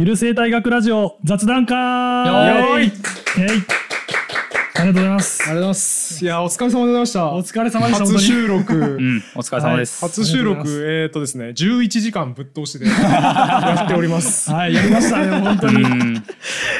ゆる生態学ラジオ雑談会よーいイエイありがとうございますありがとうございます。いや、お疲れ様でございました。お疲れ様でした初収録。うん、お疲れ様です。初収録えっとですね、11時間ぶっ通しで やっております。はいやりましたね本当に、うん、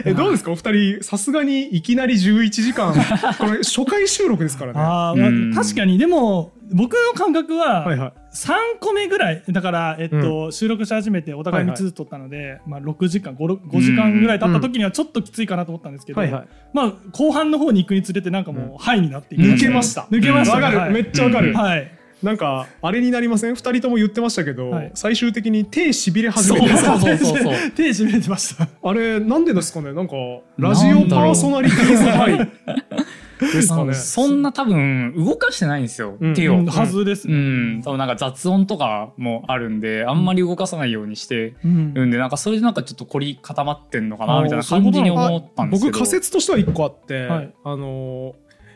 え、どうですか？お二人、さすがにいきなり11時間、これ初回収録ですからね。あーまあうん確かにでも僕の感覚は、はいはい。3個目ぐらいだから、えっと収録し始めてお互い3はいはい。つずつ撮ったので、まあ、6時間 5, 5時間ぐらい経った時にはちょっときついかなと思ったんですけど、はいはい。まあ、後半の方に行くにつれてなんかもう、ハイになっていき抜けました。抜けました。わかる、はいめっちゃわかる。はい。なんか、あれになりません？二人とも言ってましたけど、はい。最終的に手しびれ始めて。そうそうそうそう。手締めてました。あれ、なんでですかね？なんか、ラジオパーソナリティーズハイですかね。そんな多分動かしてないんですよ、うん。手を。うんはずですうね、ん、多分なんか雑音とかもあるんで、あんまり動かさないようにしてうん。るんで、なんかそれでなんかちょっと凝り固まってんのかなみたいな感じに思ったんですけど。僕仮説としては一個あって、はい。あのー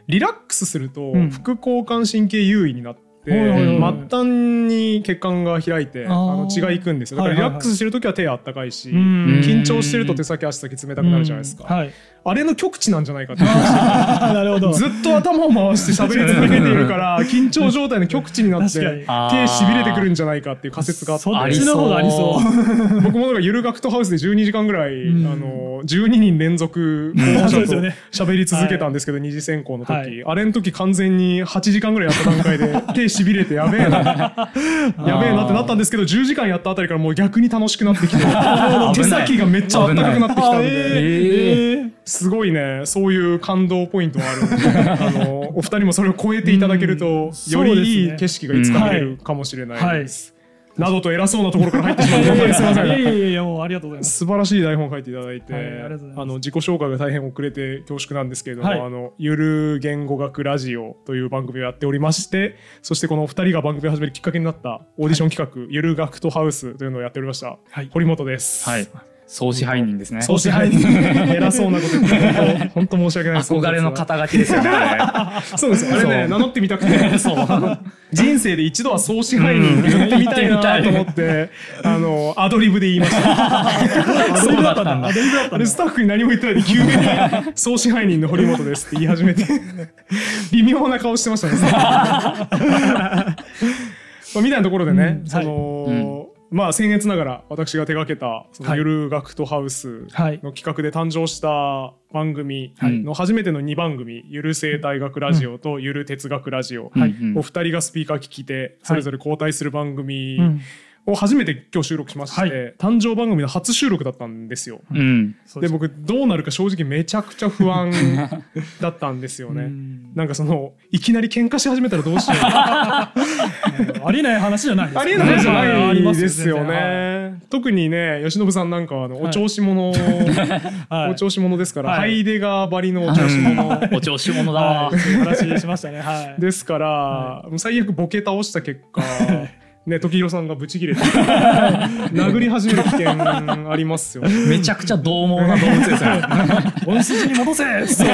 リラックスするとうん。副交感神経優位になっ末端に血管が開いてあの血がいくんですよ。だからリラックスしてる時は手あったかいし、うん。緊張してると手先足先冷たくなるじゃないですか、あれの極致なんじゃないかって なるほど。ずっと頭を回して喋り続けているから 緊張状態の極致になって手しびれてくるんじゃないかっていう仮説があって。そっちの方がありそう。僕もなんかゆる学徒ハウスで12時間ぐらい、うん。あの12人連続候補者とそうですよね。喋り続けたんですけど、二次選考の時、はい。あれの時完全に8時間ぐらいやった段階で手しびれてやべえな。やべえなってなったんですけど10時間やったあたりからもう逆に楽しくなってきて 手先がめっちゃあったかくなってきたんで。えー。すごいねそういう感動ポイントがある あのお二人もそれを超えていただけると、うんよりいい景色がいつか見れるかもしれないです。などと偉そうなところから入ってしまってすみません。いやいやもうありがとうございます素晴らしい台本を書いていただいて、はいあの自己紹介が大変遅れて恐縮なんですけれども、はいあのゆる言語学ラジオという番組をやっておりましてそしてこのお二人が番組を始めるきっかけになったオーディション企画、ゆる学徒ハウスというのをやっておりました、はい堀本です。はい。総支配人ですね。総支配人。偉そうなこと言って本当本当申し訳ないです。憧れの肩書きですよね。あ そうですよ。あれねそう。名乗ってみたくて。そう。人生で一度は総支配人言ってみたいなと思って、あのアドリブで言いました。アドリブだったんだ。アドリブだったんだ。あれスタッフに何も言ってないで急に総支配人の堀本ですって言い始めて。微妙な顔してましたね。まあみたいなところでね、うんその、まあ僭越ながら私が手掛けたそのはい。ゆる学徒ハウスはい。の企画で誕生した番組はい。の初めての2番組「ゆる生態学ラジオ」と「ゆる哲学ラジオ」はい。お二人がスピーカー聞きてそれぞれ交代する番組うんを初めて今日収録しまして、はい。誕生番組の初収録だったんですよ。うん。で僕どうなるか正直めちゃくちゃ不安 だったんですよね。うん。なんかそのいきなり喧嘩し始めたらどうしよう。ありえない話じゃないですありえないじゃはあないですよね。特にね吉信さんなんかはあのはい。お調子者、はい。お調子者ですから、はい。ハイデガーばりのお調子者。お調子者だ話しましたね。はい。ですから、もう最悪ボケ倒した結果、ね、時弘さんがブチ切れて 殴り始める危険ありますよね。めちゃくちゃ獰猛な動物ですよね。本筋に戻せそう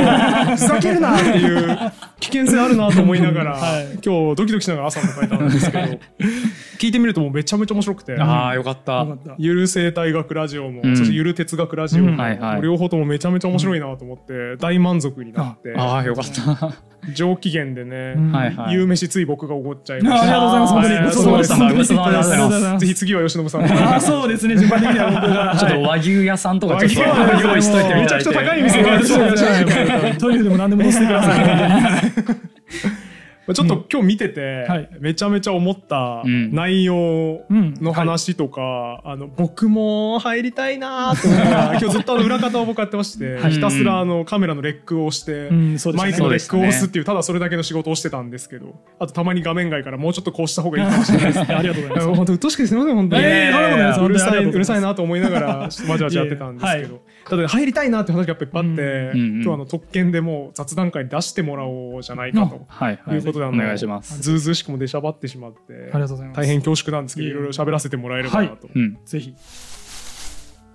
ふざけるなっていう危険性あるなと思いながら、はい。今日ドキドキしながら朝迎えたんですけど聞いてみるともうめちゃめちゃ面白くて。ああ、よかった。ゆる生態学ラジオも、うん。そしてゆる哲学ラジオも、うん。はいはい。両方ともめちゃめちゃ面白いなと思って、大満足になってああ、よかった。上機嫌でね、うん。夕飯つい僕がおごっちゃいました。あありがとうございます。本当にはいそうですそうです本当に。ありがとうございます。ぜひ次は吉信さん。にああそうですね。順番的には僕が。ちょっと和牛屋さんとかちょっと和牛は用意しといてめちゃくちゃ高い店トリュフでも何でも乗せてください ちょっと今日見てて、はい。めちゃめちゃ思ったうん。内容うん。の話とか、あの僕も入りたいなと思いながら 今日ずっとあの裏方を僕やってまして、はい。ひたすらあのカメラのレックを押して、マイクのレックを押すっていうただそれだけの仕事をしてたんですけどあとたまに画面外からもうちょっとこうした方がいいかもしれないです。ねありがとうございます。本当うっとうしくてすみません。本当に、うるさい本当にありがとうございます。うるさいなと思いながらちょっとわちゃわちゃやってたんですけど、はただ入りたいなって話がやっぱいっぱいあって、うんうん。今日あの特権でもう雑談会に出してもらおうじゃないかと。はいはい。いうことでお願いします。ずうずうしくも出しゃばってしまってありがとうございます。大変恐縮なんですけどいろいろ喋らせてもらえればなと、うん。ぜひ。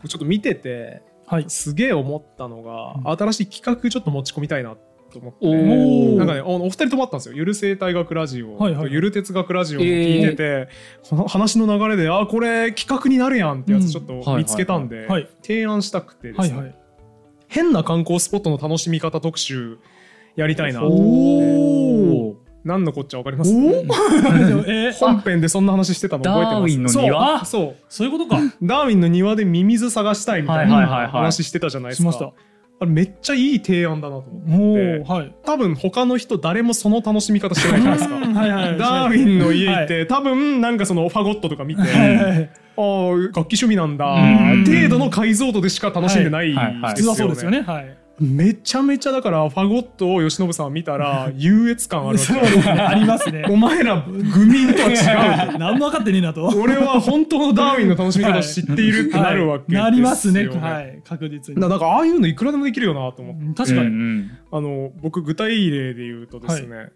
ちょっと見ててはい。すげえ思ったのが、新しい企画ちょっと持ち込みたいなっと思って。なんかねおお二人ともあったんですよ。ゆる生態学ラジオはいはいとゆる哲学ラジオも聞いてて、この話の流れであこれ企画になるやんってやつちょっうんと見つけたんで、はい。提案したくてですね、はいはい。変な観光スポットの楽しみ方特集やりたいな。とお思ってー何のこっちゃわかります？おー。えー。本編でそんな話してたの覚えてます？ダーウィンの庭？そう。そういうことか。ダーウィンの庭でミミズ探したいみたいなはいはいはいはい。話してたじゃないですか。しましたあれめっちゃいい提案だなと思おって。ーはい。多分他の人誰もその楽しみ方してないじゃないですか。はいはいダーウィンの家行って、多分なんかそのファゴットとか見て、はいはいはい。ああ楽器趣味なんだ。うん。程度の解像度でしか楽しんでないはいはいはい。普通はそうですよね。ね。はいめちゃめちゃだからファゴットを吉信さん見たら 優越感あるわけ。ですねありますね。お前ら愚民とは違う。と。何も分かってねえなと。俺は本当のダーウィンの楽しみ方を知っているってなるわけですよ、はい。なりますねはい確実に。だからああいうのいくらでもできるよなと思って、うん確かに、うんうん。あの僕具体例で言うとですね、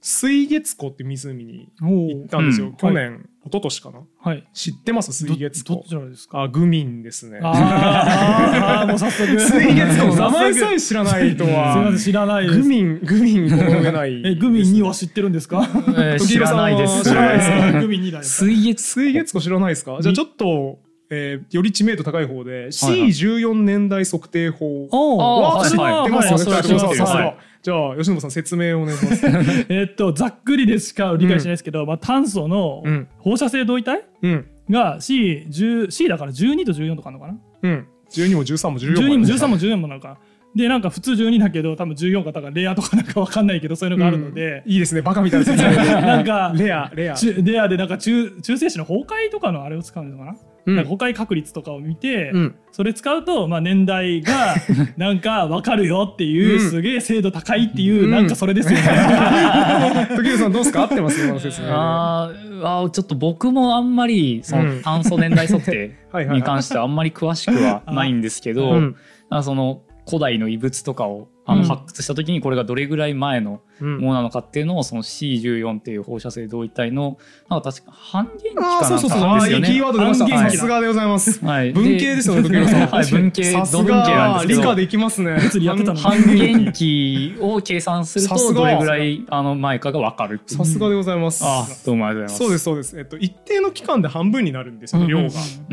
水月湖って湖にお行ったんですよ、うん。去年、一昨年かな。はい。知ってます？水月湖。あグミンですね。あーあーもう早速。水月湖の名前さえ知らないと すいませんは知らないグミングミンこの上ない。えグミン2は知ってるんですか？えー知らないです。知らないですか？グミン2だよ水月水月湖知らないですか？じゃあちょっと、えーより知名度高い方で C14 年代測定法。はい。ってますよね、じゃあ吉野さん説明をお願いします。えっとざっくりでしか理解しないですけど、まあ、炭素のうん。放射性同位体？うん。が C10 C だから12と14とかあるのかな？うん。12も13も14 12も13も14もなんかでなんか普通12だけど多分14かだからレアとかなんかわかんないけどそういうのがあるので、いいですね、バカみたいな説明で。なんか レア、レア。レアでなんか中中性子の崩壊とかのあれを使うのかな,、うん。なんか崩壊確率とかを見て、うん。それ使うと、まあ、年代が なんか分かるよっていう、うん。すげえ精度高いっていう、うん。なんかそれですよね。時生さんどうですか？合ってます？今の説明で。あーあーちょっと僕もあんまりそうん。の炭素年代測定はいはいはい。に関してはあんまり詳しくはないんですけど、うん。あその古代の遺物とかをあのうん。発掘した時にこれがどれぐらい前のうん。ものなのかっていうのをその C14 っていう放射性同位体のなんか確か半減期かなんそうそう。ああ、いいかですよね。キーワード出ました。さすがでございます。はい、文系ですよね、時生さん。はい文系さ文系なんがですけど。理科できますね。半減期。を計算するとどれぐらいあの前かが分かるさすがでございます。あどうもありがとうございます。そうですそうです、えっと、一定の期間で半分になるんですよ量が、うん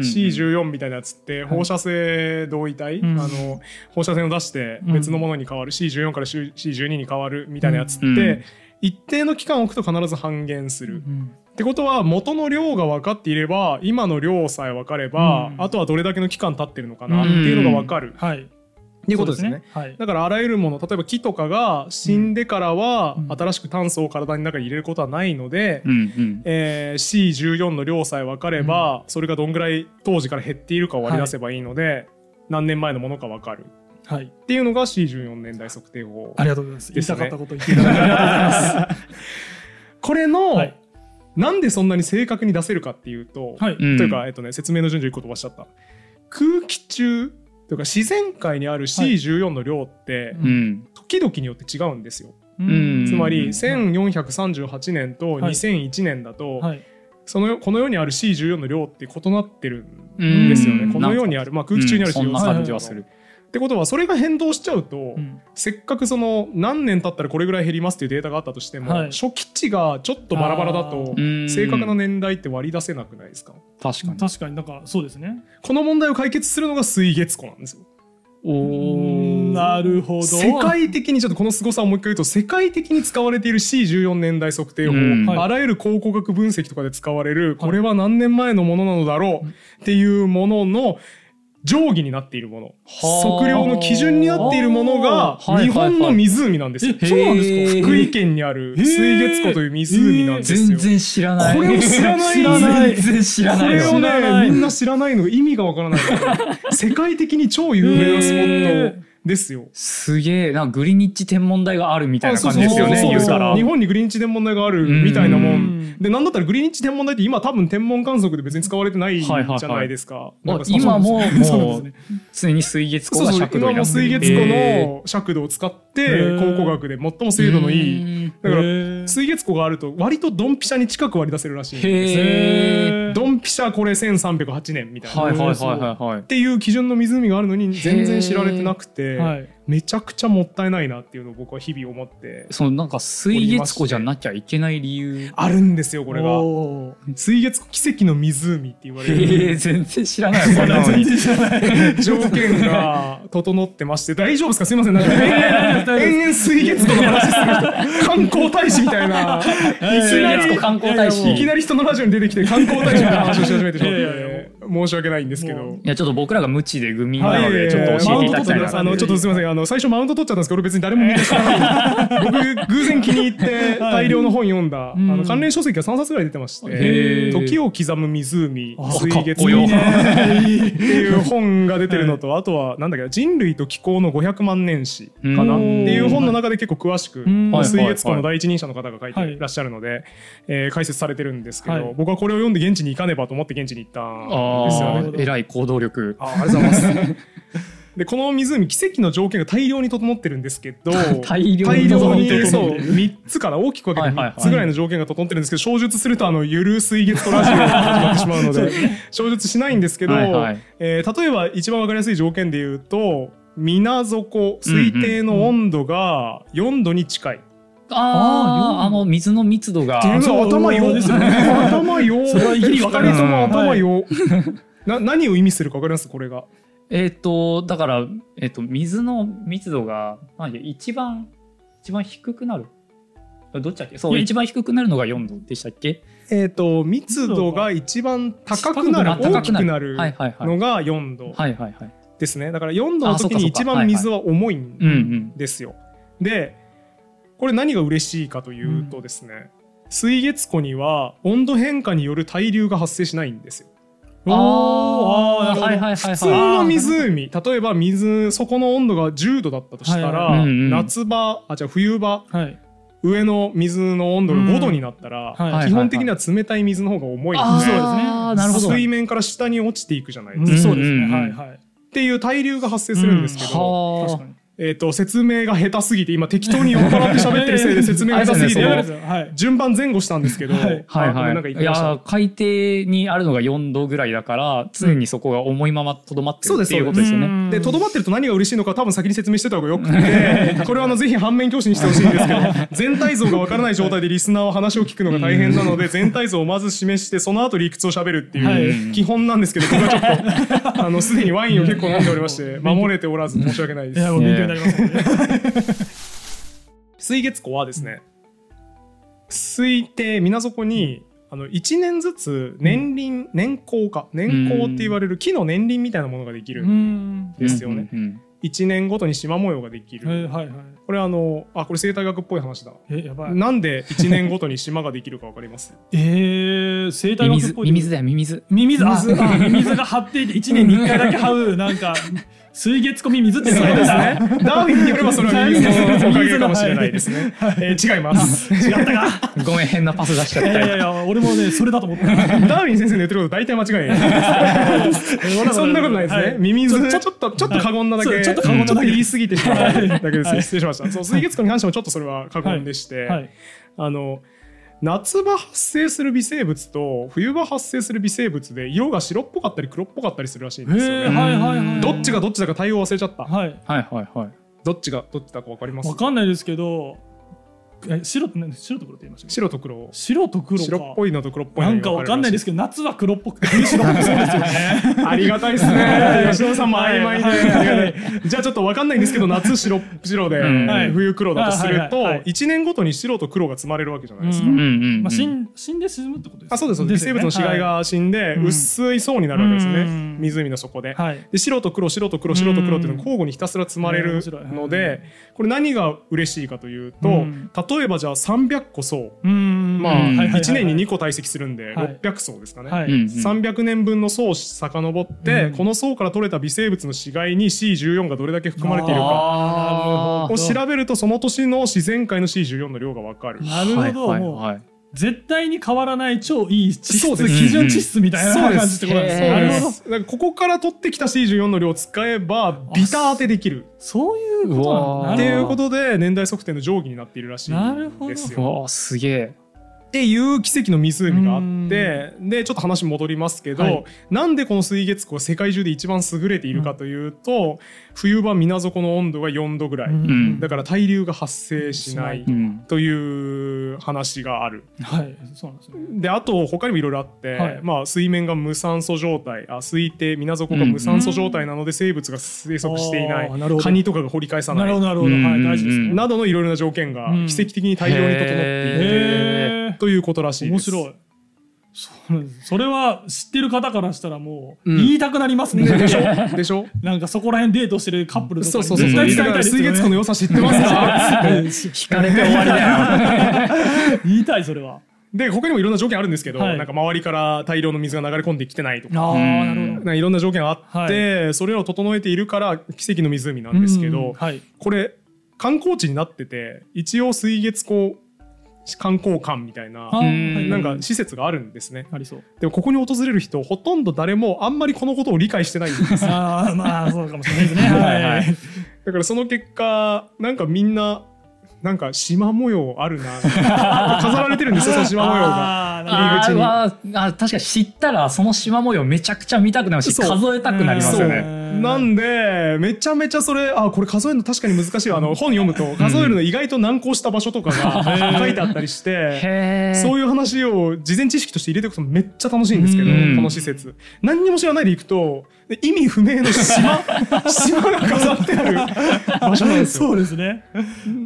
C14 みたいなやつって放射性同位体、うん。あの放射線を出して別のものに変わる、C14 から C12 に変わるみたいなやつって、うん一定の期間を置くと必ず半減する、っうん。てことは元の量が分かっていれば今の量さえ分かれば、うんあとはどれだけの期間経ってるのかなっていうのが分かる、はい。っていうことですね。はい。だからあらゆるもの例えば木とかが死んでからはうん。新しく炭素を体の中に入れることはないので、うんうん。えー C14 の量さえ分かれば、それがどんぐらい当時から減っているかを割り出せばいいので、何年前のものか分かるはい。っていうのが C14 年代測定法ありがとうございます。言いたかったこと言っていただきありがとうございます。これの、はい。なんでそんなに正確に出せるかっていうと、はい。うん。というか、えっとね、説明の順序1個飛ばしちゃった。空気中というか自然界にある C14 の量って、うん。時々によって違うんですよ。うん。つまりうん。1438年とはい。2001年だと、はい。そのこの世にある C14 の量って異なってるんうんですよね、うん。この世にある、まあ、空気中にあるうん。そんな C14 感じはするってことはそれが変動しちゃうと、うん。せっかくその何年経ったらこれぐらい減りますっていうデータがあったとしても、はい。初期値がちょっとバラバラだとうん正確な年代って割り出せなくないですか？確かに。確かに。なんかそうですね。この問題を解決するのが水月湖なんですよ。おなるほど。世界的にちょっとこの凄さをもう一回言うと世界的に使われている C14 年代測定法、うん。はい。あらゆる考古学分析とかで使われるこれは何年前のものなのだろうっていうものの定義になっているもの。はあ。測量の基準になっているものが日本の湖なんですよ。えそうなんですか？福井県にある水月湖という湖なんですよ。全然知らない。これを知らない。知らない全然知らない。よこれをねみんな知らないのが意味がわからない。世界的に超有名なスポットですよ。すげえなんかグリニッジ天文台があるみたいな感じですよね日本にグリニッジ天文台があるみたいなもうん。んでなんだったらグリニッジ天文台って今多分天文観測で別に使われてないじゃないですか。今も そうもうなんですね。常に水月湖が尺度になってる水月湖への尺度を使って考古学で最も精度のいい。いだから水月湖があると割とドンピシャに近く割り出せるらしいんですドンピシャこれ1308年みたいな、っていう基準の湖があるのに全然知られてなくて、はい。めちゃくちゃもったいないなっていうのを僕は日々思ってそのなんか水月湖じゃなきゃいけない理由。あるんですよこれが。水月湖奇跡の湖って言われえるー、全然知らない 全然知らない。条件が整ってまして大丈夫ですか？すいません。なんか延々水月湖の話する。人 観光大使みたいな。いき水なり月湖観光大使。いきなり人のラジオに出てきて観光大使みたいな話をし始めてしまって申し訳ないんですけど。もいやちょっと僕らが無知でグミなはいのでちょっと教えていただきたいない。あのちょっとすみません。あの最初マウント取っちゃったんですけど俺別に誰も見てない。僕偶然気に入って大量の本読んだ、あの関連書籍が3冊ぐらい出てましてへー「時を刻む湖あ水月かっこよ。湖」っていう本が出てるのと、あとはなんだっけ人類と気候の500万年史かな？っていう本の中で結構詳しくん。水月湖の第一人者の方が書いていらっしゃるので、えー解説されてるんですけど、はい。僕はこれを読んで現地に行かねばと思って現地に行った。んですよね。あー偉い行動力あありがとうございます。でこの湖奇跡の条件が大量に整ってるんですけど 大量大に量に整ってるそう3つから大きく分けてはいはいはい3つぐらいの条件が整ってるんですけど小述するとあのゆる水月とラジオが始まってしまうので小述しないんですけど、はいはいえー例えば一番分かりやすい条件で言うと水底の温度が4度に近い。あああの水の密度が。頭よですよね。頭よそれは分かりとも頭よ、な何を意味するか分かります？これが。えっ、とだから、えっと水の密度が一番一番低くなる。どっちだっけ？そいうや一番低くなるのが4度でしたっけ？えー、と密度が一番高くなる高くなる。大きくなるのが4度はいはいはい。ですね。だから4度の時に一番水は重いん。ですよ。でこれ何が嬉しいかというとですね、水月湖には温度変化による対流が発生しないんですよ。あーあーなるほどはいはいはいはい。普通の湖例えば水底の温度が10度だったとしたら、はいはいうんうん。夏場あじゃあ冬場はい。上の水の温度が5度になったら、うん。はい基本的には冷たい水の方が重いんで水面から下に落ちていくじゃないですか。うん。そうですね。うんうんうんはいはい。っていう対流が発生するんですけど、は確かにえー、と説明が下手すぎて今適当に酔っ払って喋ってるせいで説明が下手すぎて 順番前後したんですけど、はい。はいはい。いや海底にあるのが4度ぐらいだから常にそこが重いままとどまってるっていうことですよね。うん。でとどまってると何が嬉しいのか多分先に説明してた方がよくて これはあのぜひ反面教師にしてほしいんですけど全体像がわからない状態でリスナーは話を聞くのが大変なので全体像をまず示してその後理屈を喋るってはい。いう基本なんですけど僕はちょっとあのすでにワインを結構飲んでおりまして守れておらず申し訳ないですになりますね水月湖はですね水底水底にあの1年ずつ年輪、年光化年光って言われる木の年輪みたいなものができるうんんですよね。うん。うん1年ごとに縞模様ができる、はいはいはい。これあのあこれ生態学っぽい話だ。えやばい。なんで1年ごとに縞ができるかわかります？えー生態学っぽい。ズミミズだよミミズ。ミミズミミズ。が張っていて1年に1回だけ這うなんか水月湖ミミズってそうですね。ね ダーウィンによればそれはミミズのおかげかもしれないですね、えー違います。違ったか。ごめん変なパス出しちゃったよ。いやいやいや俺もねそれだと思った。ダーウィン先生の言ってること大体間違いないそんなことないですね、はい。ミミズちちょょっとちょっと過言なだけ、ちょっと過言なだけ。ちょっと言い過ぎてしまっただけです、はい。失礼しました。そう水月湖に関してもちょっとそれは過言でして、はい。あの夏場発生する微生物と冬場発生する微生物で色が白っぽかったり黒っぽかったりするらしいんですよね。ちがどっちだか対応忘れちゃった。はいはいはいはい。どっちがどっちだかわかります？わかんないですけどえ白って何白と黒って言いました白と黒。白と黒か。白っぽいのと黒っぽいなんかわかんないですけけど夏は黒っぽくて冬白っぽそうですよねど。ありがたいですね。吉野さんも曖昧で。はい。じゃあちょっとわかんないんですけど、夏白白でうん。はい。冬黒だとするとあはい。はい。はい、1年ごとに白と黒が積まれるわけじゃないですか。う。うん。うん。うん。まあ死ん死んで沈むってことですあそうですそうです。微生物の死骸が死んでうん。薄い層になるわけですね。うん。湖の底で。で白と黒白と黒白と黒っていうのが交互にひたすら積まれるのでこれ何が嬉しいかというと、うん例えばじゃあ300個層。まあうん。はいはい1年に2個堆積するんではい。600層ですかね。はい。うんうん。300年分の層を遡って、うんこの層から取れた微生物の死骸に C14 がどれだけ含まれているか。を調べるとその年の自然界の C14 の量が分かる。なるほど、はいはいはい絶対に変わらない超いい地質基準地質みたいな感じってことなんです。へー。なるほど。だからここから取ってきた C14 の量を使えばビタ当てできる。そういうことなっていうことで年代測定の定規になっているらしいなるほど。んですよ。すげえ。っていう奇跡の湖があってでちょっと話戻りますけど、はい。なんでこの水月湖が世界中で一番優れているかというと、冬場水底の温度が4度ぐらい、ん。だから対流が発生しないしうん。という話がある。はいそうなんですね。であと他にもいろいろあって、はい。まあ、水面が無酸素状態あ水底水底が無酸素状態なので生物が生息していない、あーなるほど。カニとかが掘り返さない。なるほどなるほど。はい大事ですね。などのいろいろな条件がうん奇跡的に大量に整っていて、へー。ということらしいです。面白いそれは知ってる方からしたらもううん。言いたくなりますね、でしょ？でしょ？なんかそこら辺デートしてるカップルとかに。絶対伝えたいですよ水月湖のね良さ知ってますか引 かれて終わりだよ。言いたいそれは。で他にもいろんな条件あるんですけど、はい。なんか周りから大量の水が流れ込んできてないとか。あなるほど。ないろんな条件があって、それらを整えているから奇跡の湖なんですけど、うん。はい。これ観光地になってて一応水月湖観光館みたいななんか施設があるんですね。ありそうでもここに訪れる人ほとんど誰もあんまりこのことを理解してないんです。ああまあそうかもしれないですねはいはい だからその結果なんかみんななんか縞模様あるな。飾られてるんですよ その縞模様が。入り口に。ああ確かに知ったらその縞模様めちゃくちゃ見たくなるし数えたくなりますよね。う。んなんでめちゃめちゃそれあこれ数えるの確かに難しいわ。あの本読むと数えるの意外と難航した場所とかが書いてあったりして。そういう話を事前知識として入れておくとめっちゃ楽しいんですけど、うん。この施設。何にも知らないで行くと、で意味不明の島、島が飾ってある。場所なんですよ。そうですね。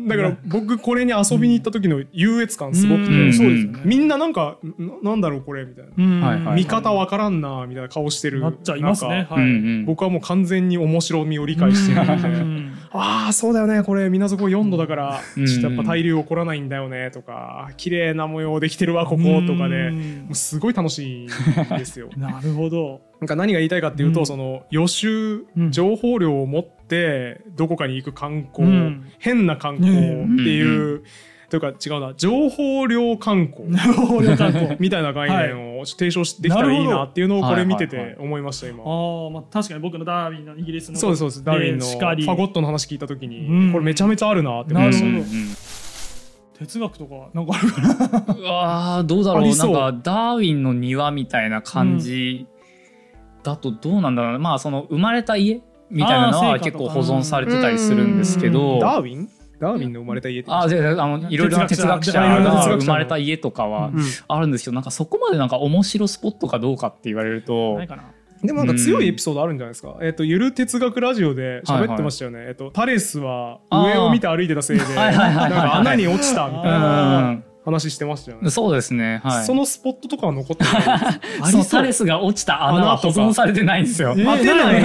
だから僕これに遊びに行った時の優越感すごくて、うん。そうですよね。みんななんか、ななんだろうこれみたいな。うん。はいはい。見方わからんなみたいな顔してる。なっちゃいますね。はい。僕はもう完全に面白みを理解してるので、うんああそうだよね。これ水底4度だからうん。ちょっとやっぱ対流起こらないんだよねとか綺麗な模様できてるわこことかでうん。もうすごい楽しいんですよ。なるほど。なんか何が言いたいかっていうと、うん。その予習うん情報量を持ってどこかに行く観光、うん。変な観光っていう、うというか違うな情報量観光 みたいな概念を提唱しできたらいいなっていうのをこれ見てて思いました今。ああまあ確かに僕のダーウィンのイギリスのそうですそうですダーウィンのファゴットの話聞いた時に、うん。これめちゃめちゃあるなって思いました。哲学とかなんかあるかな？うわーどうだろう。なんかダーウィンの庭みたいな感じだとどうなんだろうな。まあその生まれた家みたいなのは結構保存されてたりするんですけど。ダーウィン？ダーウィンの生まれた家って。ああのいろいろな哲学者が生まれた家とかはうん。あるんですけどなんかそこまでなんか面白スポットかどうかって言われると。ないかな。でもなんか強いエピソードあるんじゃないですか。えっ、と、ゆる哲学ラジオで喋ってましたよね。えっ、と、タレスは上を見て歩いてたせいで、はいはいはいはいなんか穴に落ちたみたいな。うん話してましたよね。そうですね。はい。そのスポットとかは残ってない。そのタレスが落ちた穴は保存されてないんですよ。え当てない、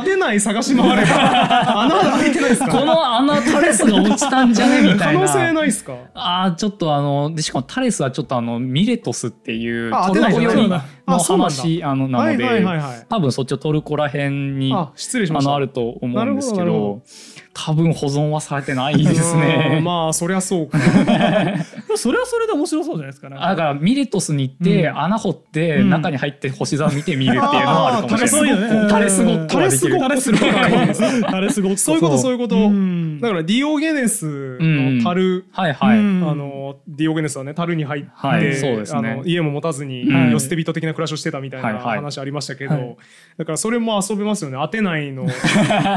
当てない。探し回れば、穴が開いてないですこかの穴タレスが落ちたんじゃねみたいな。可能性ないですか？ああちょっとあのでしかもタレスはちょっとあのミレトスっていうあトルコ寄りの話あのなので。多分そっちをトルコら辺にああ、失礼しました。のあると思うんですけなるほどなるほど多分保存はされてないですうねん。まあ、そりゃそうか。それはそれで面白そうじゃないですかねあだからミレトスに行って、うん。穴掘って、うん。中に入って星空見てみるっていうのはあるかもしれない。タレスごっこができる。タレスごっこがいいですタレスごっこそういうこと、そういうこと。うん。だから、ディオゲネスの樽、はいはい。うん。あのディオゲネスはね樽に入って、はいそうですね。あの家も持たずに、うん。世捨て人的な暮らしをしてたみたいな話ありましたけど、はい。だからそれも遊べますよね。アテナイの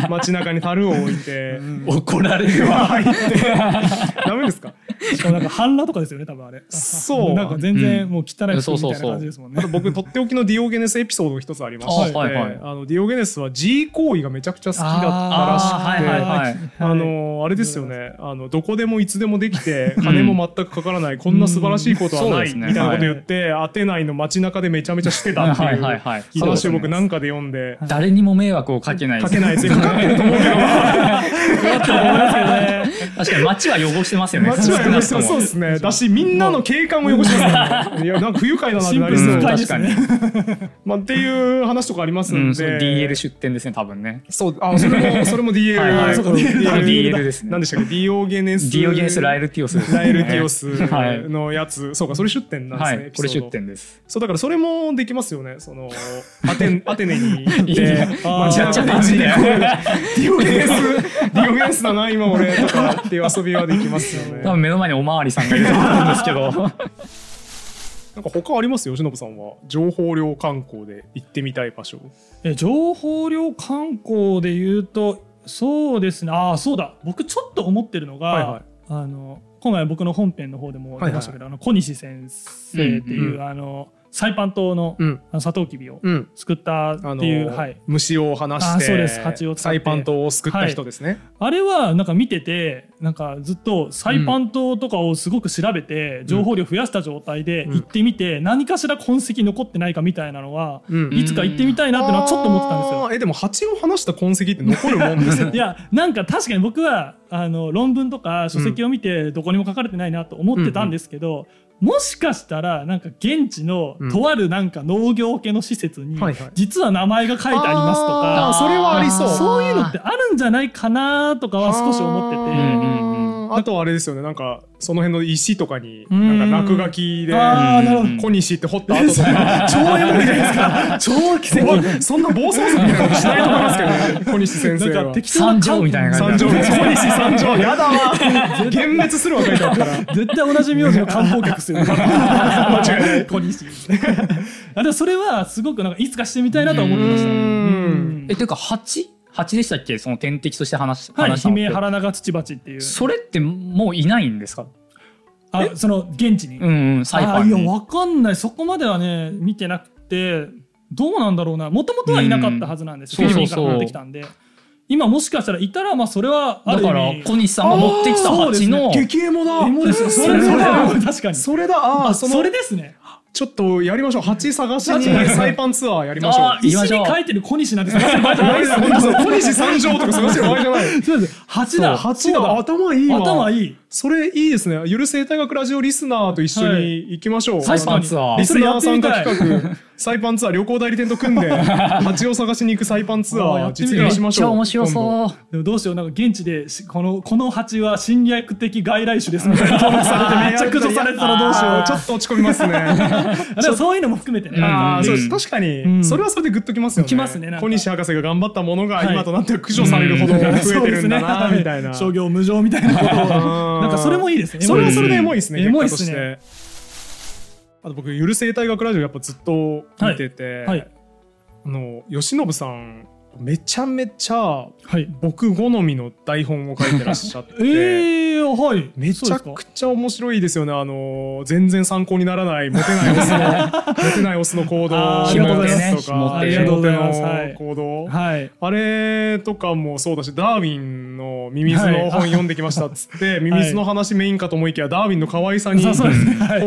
街中に樽を置いて、怒られるわ。入って。ダメですか？しかもなんか半裸とかですよね多分あれ。そう。なんか全然うんもう汚い服みたいなそうそうそう感じですもんねあと僕とっておきのディオゲネスエピソードが一つありまして、あはいはい。あのディオゲネスは G 行為がめちゃくちゃ好きだったらしくて。あーはいはいはい。あのあれですよね。あのどこでもいつでもできて金も全くかからない、こんな素晴らしいことはない、ねみたいなこと言って、アテナイの街中でめちゃめちゃしてたってはいいうはいはい。話を僕なんかで読んで、誰にも迷惑をかけない。かけないですよ。かかってると思うけど。確かに街は汚してますよね。街は汚してますそうですね。だしみんなの景観も汚してますね。いやなんか不愉快だなってなりそう、う。ん深いですねまあ、っていう話とかありますうんん、で、DL 出店ですね、多分ね。そうあそれも それも DL ですね。何でしたっけ？ディオゲネス。ディオゲネス・ラエルティオス。ラエルティオスはい。のやつ、そうかそれ出店なんですね、はい、これ出店です。そうだからそれもできますよね。そのアテン アテネに。行って街中でやっちゃダメだよディオゲネス。ディオゲネスだな今俺。とかっていう遊びはできますよね。多分目の前におまわりさんがいると思うんですけど。なんか他ありますよ吉信さんは。情報量観光で行ってみたい場所。え情報量観光で言うとそうですね。ああそうだ。僕ちょっと思ってるのが、はいはい。あの今回僕の本編の方でも出ましたけど、あの小西先生っていう、うん。あのサイパン島のうん。あのサトウキビをうん。作ったっていう、はい、虫を放してあそうです。蜂をサイパン島を救った人ですね、あれはなんか見ててなんかずっとサイパン島とかをすごく調べて、情報量増やした状態でうん。行ってみて、何かしら痕跡残ってないかみたいなのは、うん。いつか行ってみたいなってのはちょっと思ってたんですよ。えでも蜂を放した痕跡って残るもんですよ いやなんか確かに僕はあの論文とか書籍を見てどこにも書かれてないなと思ってたんですけど、もしかしたらなんか現地のうん。とあるなんか農業系の施設に実は名前が書いてありますとか、それはありそう。そういうのってあるんじゃないかなとかは少し思ってて。あとはあれですよね。なんかその辺の石とかにうん。なんか落書きであーなるほど。小西って掘った後とか。超エモいじゃないですか。超奇跡。そんな暴走族みたいなことしないと思いますけどね。小西先生は。三条みたいな感じ。三条小西三条。やだわ。幻滅するわ書いてあったら絶対同じ名字の観光客ですよね間違いない。小西。あでもそれはすごくなんかいつかしてみたいなと思ってました。えていうか蜂？蜂でしたっけ？その天敵として話しはい話したのって。姫原長土鉢っていう。それってもういないんですか？あその現地に？うんうんサイパあいやンにわかんない。そこまではね見てなくてどうなんだろうな。もともとはいなかったはずなんですうんフィリピンから持ってきたんで。今もしかしたらいたらまあそれはある意だから味小西さんが持ってきた蜂の激エモだ。エモですよそれだ。確かに。それだ。あそれですねちょっとやりましょう。蜂探しにサイパンツアーやりましょう。あー行きましょう。石に書いてる小西なんて探してる場合じゃないですよ。小西三条とか探してる場合じゃないそう。です蜂だ。蜂だ頭いいわ。頭いい。それいいですね。ゆる生態学ラジオリスナーと一緒に行きましょう、サイパンツアー。リスナー参加企画サイパンツアー旅行代理店と組んで 蜂を探しに行くサイパンツアあー実現しましょう。めっちゃ面白そう。でもどうしよう。なんか現地でしこのこの蜂は侵略的外来種ですみたいな。登録されてめっちゃ駆除されてたらどうしよあー。ちょっと落ち込みますね。うでもそういうのも含めてね。あーそうです。うん確かに、ん。それはそれでグッときますよね。きますね小西博士が頑張ったものがはい今となっては駆除されるほど増えてるんだな、そうですね。みたいな。商業無常みたいなことを。なんかそれもいいですね。それはそれでエモいですね、エモいっ結果とすねあと僕ゆる生態学ラジオやっぱずっと見てて、はい。あの吉信さんめちゃめちゃはい。僕好みの台本を書いてらっしゃって、ええはい。めちゃくちゃ面白いですよね。あの全然参考にならないモテないオスの モテないオスの行動ありがとうございますとかありがとうございますモテはいの行動、はい。あれとかもそうだしダーウィンのミミズの本読んできましたっつって、ミミズの話メインかと思いきやダーウィンの可愛さにフォ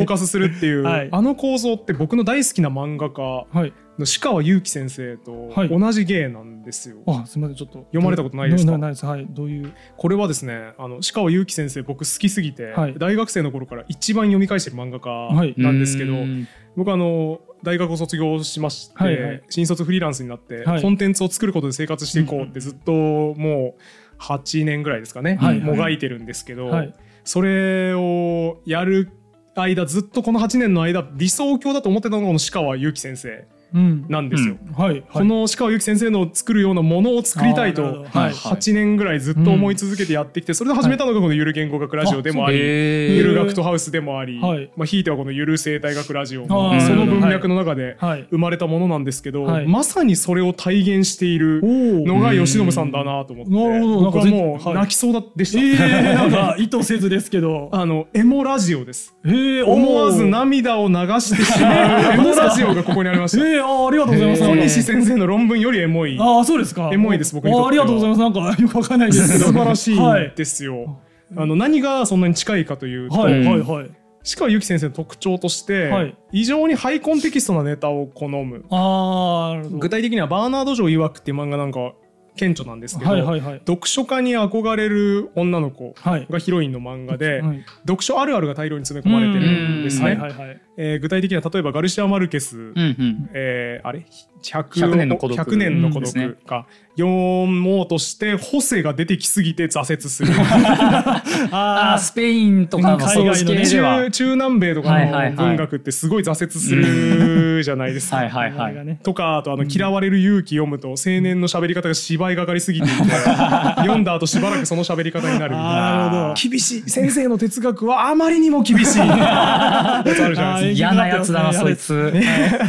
ーカスするっていう、はい。あの構造って僕の大好きな漫画家はい。の鹿川祐希先生とはい。同じ芸なんですよ。あすみませんちょっと。読まれたことないですか？なないです。はいどういう？これはですねあの鹿川祐希先生僕好きすぎて、はい。大学生の頃から一番読み返してる漫画はい。家なんですけど、うん。僕あの大学を卒業しまして、はい。はい。新卒フリーランスになって、はい。コンテンツを作ることで生活していこうってずっともう8年ぐらいですかね、はい。もがいてるんですけど、はい。それをやる間ずっとこの8年の間理想郷だと思ってたのがこの鹿川祐希先生。うんなんですよ。はいはい。この鹿川祐希先生の作るようなものを作りたいとはい。8年ぐらいずっと思い続けてやってきてそれで始めたのがこのゆる言語学ラジオでもあり、ゆる学徒ハウスでもあり、はい。まあ、ひいてはこのゆる生態学ラジオあもーその文脈の中ではい。生まれたものなんですけど、はい。まさにそれを体現しているおのが吉信さんだなと思って。なるほど。僕はもなんかう泣きそうだでした、ええなんか意図せずですけど。あのエモラジオです。ええ思わず涙を流してしまうエモラジオがここにありました。ええあありがとうございます。小西先生の論文よりエモい。ああそうですか。エモいです僕にとっては。あありがとうございます。なんかよくわかんないです。けど素晴らしいはいですよ、あの何がそんなに近いかというと、はいはいはい。鹿川由紀先生の特徴として、はい。異常にハイコンテキストなネタを好む。あ具体的にはバーナード・ジョー曰くっていう漫画なんか顕著なんですけど、はいはいはい読書家に憧れる女の子はいがヒロインの漫画で、はい読書あるあるが大量に詰め込まれてるんですね、はいはいはいえー具体的には例えばガルシア・マルケス、うんうん。えーあれ？100, 100年の孤独。100年の孤ですね。独か、読もうとしてホセが出てきすぎて挫折する。あ あースペインとかの海外のね中中南米とかの文学ってすごい挫折するじゃないですか。はいはいはい。あがね。とかあとあの「嫌われる勇気」読むと青年の喋り方が芝居がかりすぎていて 読んだ後しばらくその喋り方になるみたいあーなるほど。厳しい先生の哲学はあまりにも厳しい。やつあるじゃないですか。嫌なやつだなそいつ。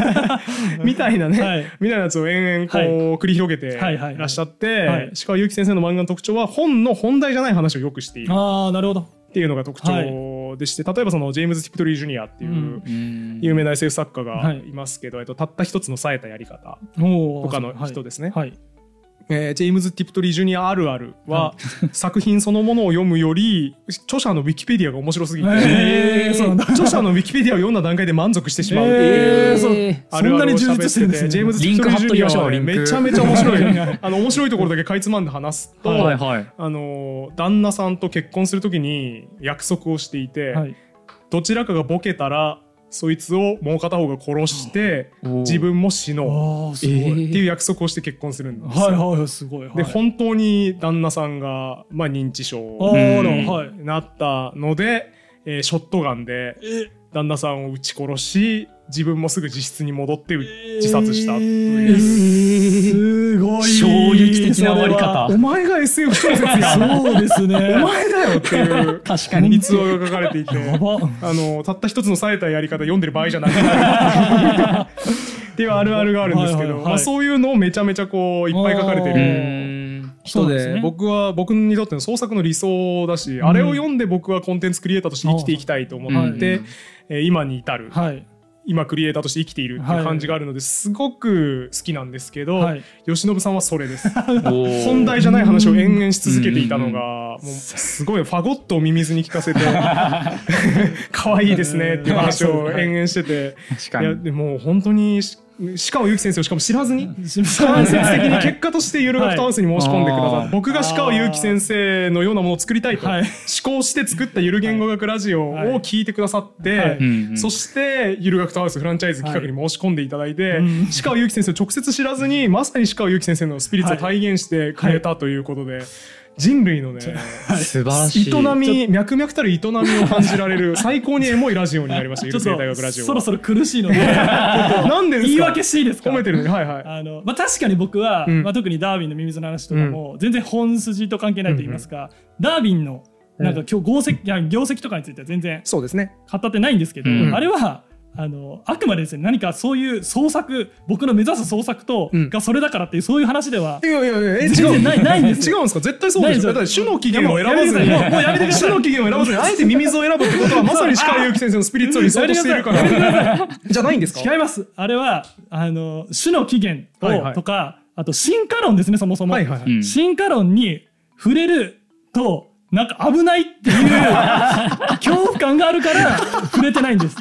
みたいなね、はい。みたいなやつを延々こう、はい。繰り広げてらっしゃって、はい。石川祐希先生の漫画の特徴は本の本題じゃない話をよくしている。ああなるほど。っていうのが特徴でして、例えばそのジェームズ・ティプトリー・ジュニアっていう、有名な SF 作家がはい。いますけど、えっと、たった一つの冴えたやり方とかの人ですね。はいえージェームズ・ティプトリー・ジュニアあるあるは、作品そのものを読むより著者のウィキペディアが面白すぎて、へー著者のウィキペディアを読んだ段階で満足してしまうっていう。えーあるあるをそんなに充実してるんですね。ジェームズ・ティプトリー・ジュニアはめちゃめちゃ面白い。あの面白いところだけかいつまんで話すと、はいはい。あの旦那さんと結婚するときに約束をしていて、はい。どちらかがボケたらそいつをもう片方が殺して自分も死のう。っていう約束をして結婚するんですよ。はいはいはいすごい、はい、で本当に旦那さんが、まあ、認知症あにらはい。なったので、えーショットガンでえ。旦那さんを撃ち殺し自分もすぐ自室に戻ってう自殺したとえいう、ー。す的な終わり方。お前が SF 小説やそうですね。お前だよっていう。確かに。逸話が書かれていて。あのたった一つの冴えたやり方読んでる場合じゃない。っていうあるあるがあるんですけど、まあ、そういうのをめちゃめちゃこういっぱい書かれてうるん人でそうですね。僕は僕にとっての創作の理想だし、んあれを読んで僕はコンテンツクリエイターとして生きていきたいと思って、うん。えー今に至る、はい今クリエイターとして生きているっていう感じがあるのですごく好きなんですけど、はい。吉信さんはそれです。本本題じゃない話を延々し続けていたのがもうすごいファゴットをミミズに聞かせて 可愛いですねっていう話を 延々してて。いやでも本当にし鹿尾由紀先生をしかも知らずに間接的に結果としてゆるがフトハウスに申し込んでくださはい。って僕が鹿尾由紀先生のようなものを作りたいとはい。思考して作ったゆる言語学ラジオを聞いてくださって、そしてゆるがフトハウスフランチャイズ企画に申し込んでいただいて、うん鹿尾由紀先生を直接知らずにまさに鹿尾由紀先生のスピリッツを体現してくれたということで、人類のね素晴らしい。営み脈々たる営みを感じられる 最高にエモいラジオになりましたゆちょっる生態学ラジオそろそろ苦しいので。なんでですか？言い訳していいですか？褒めてるはいはい。あのまあ、確かに僕は、うん。まあ、特にダーウィンのミミズの話とかも全然本筋と関係ないと言いますか、ダーウィンのなんか今日業績,、いや業績とかについては全然そうですね。語ってないんですけど、うん。あれはあのあくまでですね何かそういう創作僕の目指す創作と、うん。がそれだからっていうそういう話ではいやいやいやえ全然ないないんですよ。違うんですか？絶対そうでしょ。ないですよ。だって種の起源を選ばずにいやもうもうやめてください。種の起源を選ばずにあえてミミズを選ぶってことはまさに鹿尾由紀先生のスピリッツを理想としているから。じゃないんですか？違います。あれはあの種の起源を、はいはいとかあと進化論ですねそもそも、はいはいはい。うん。進化論に触れるとなんか危ないっていう 恐怖感があるから触れてないんです。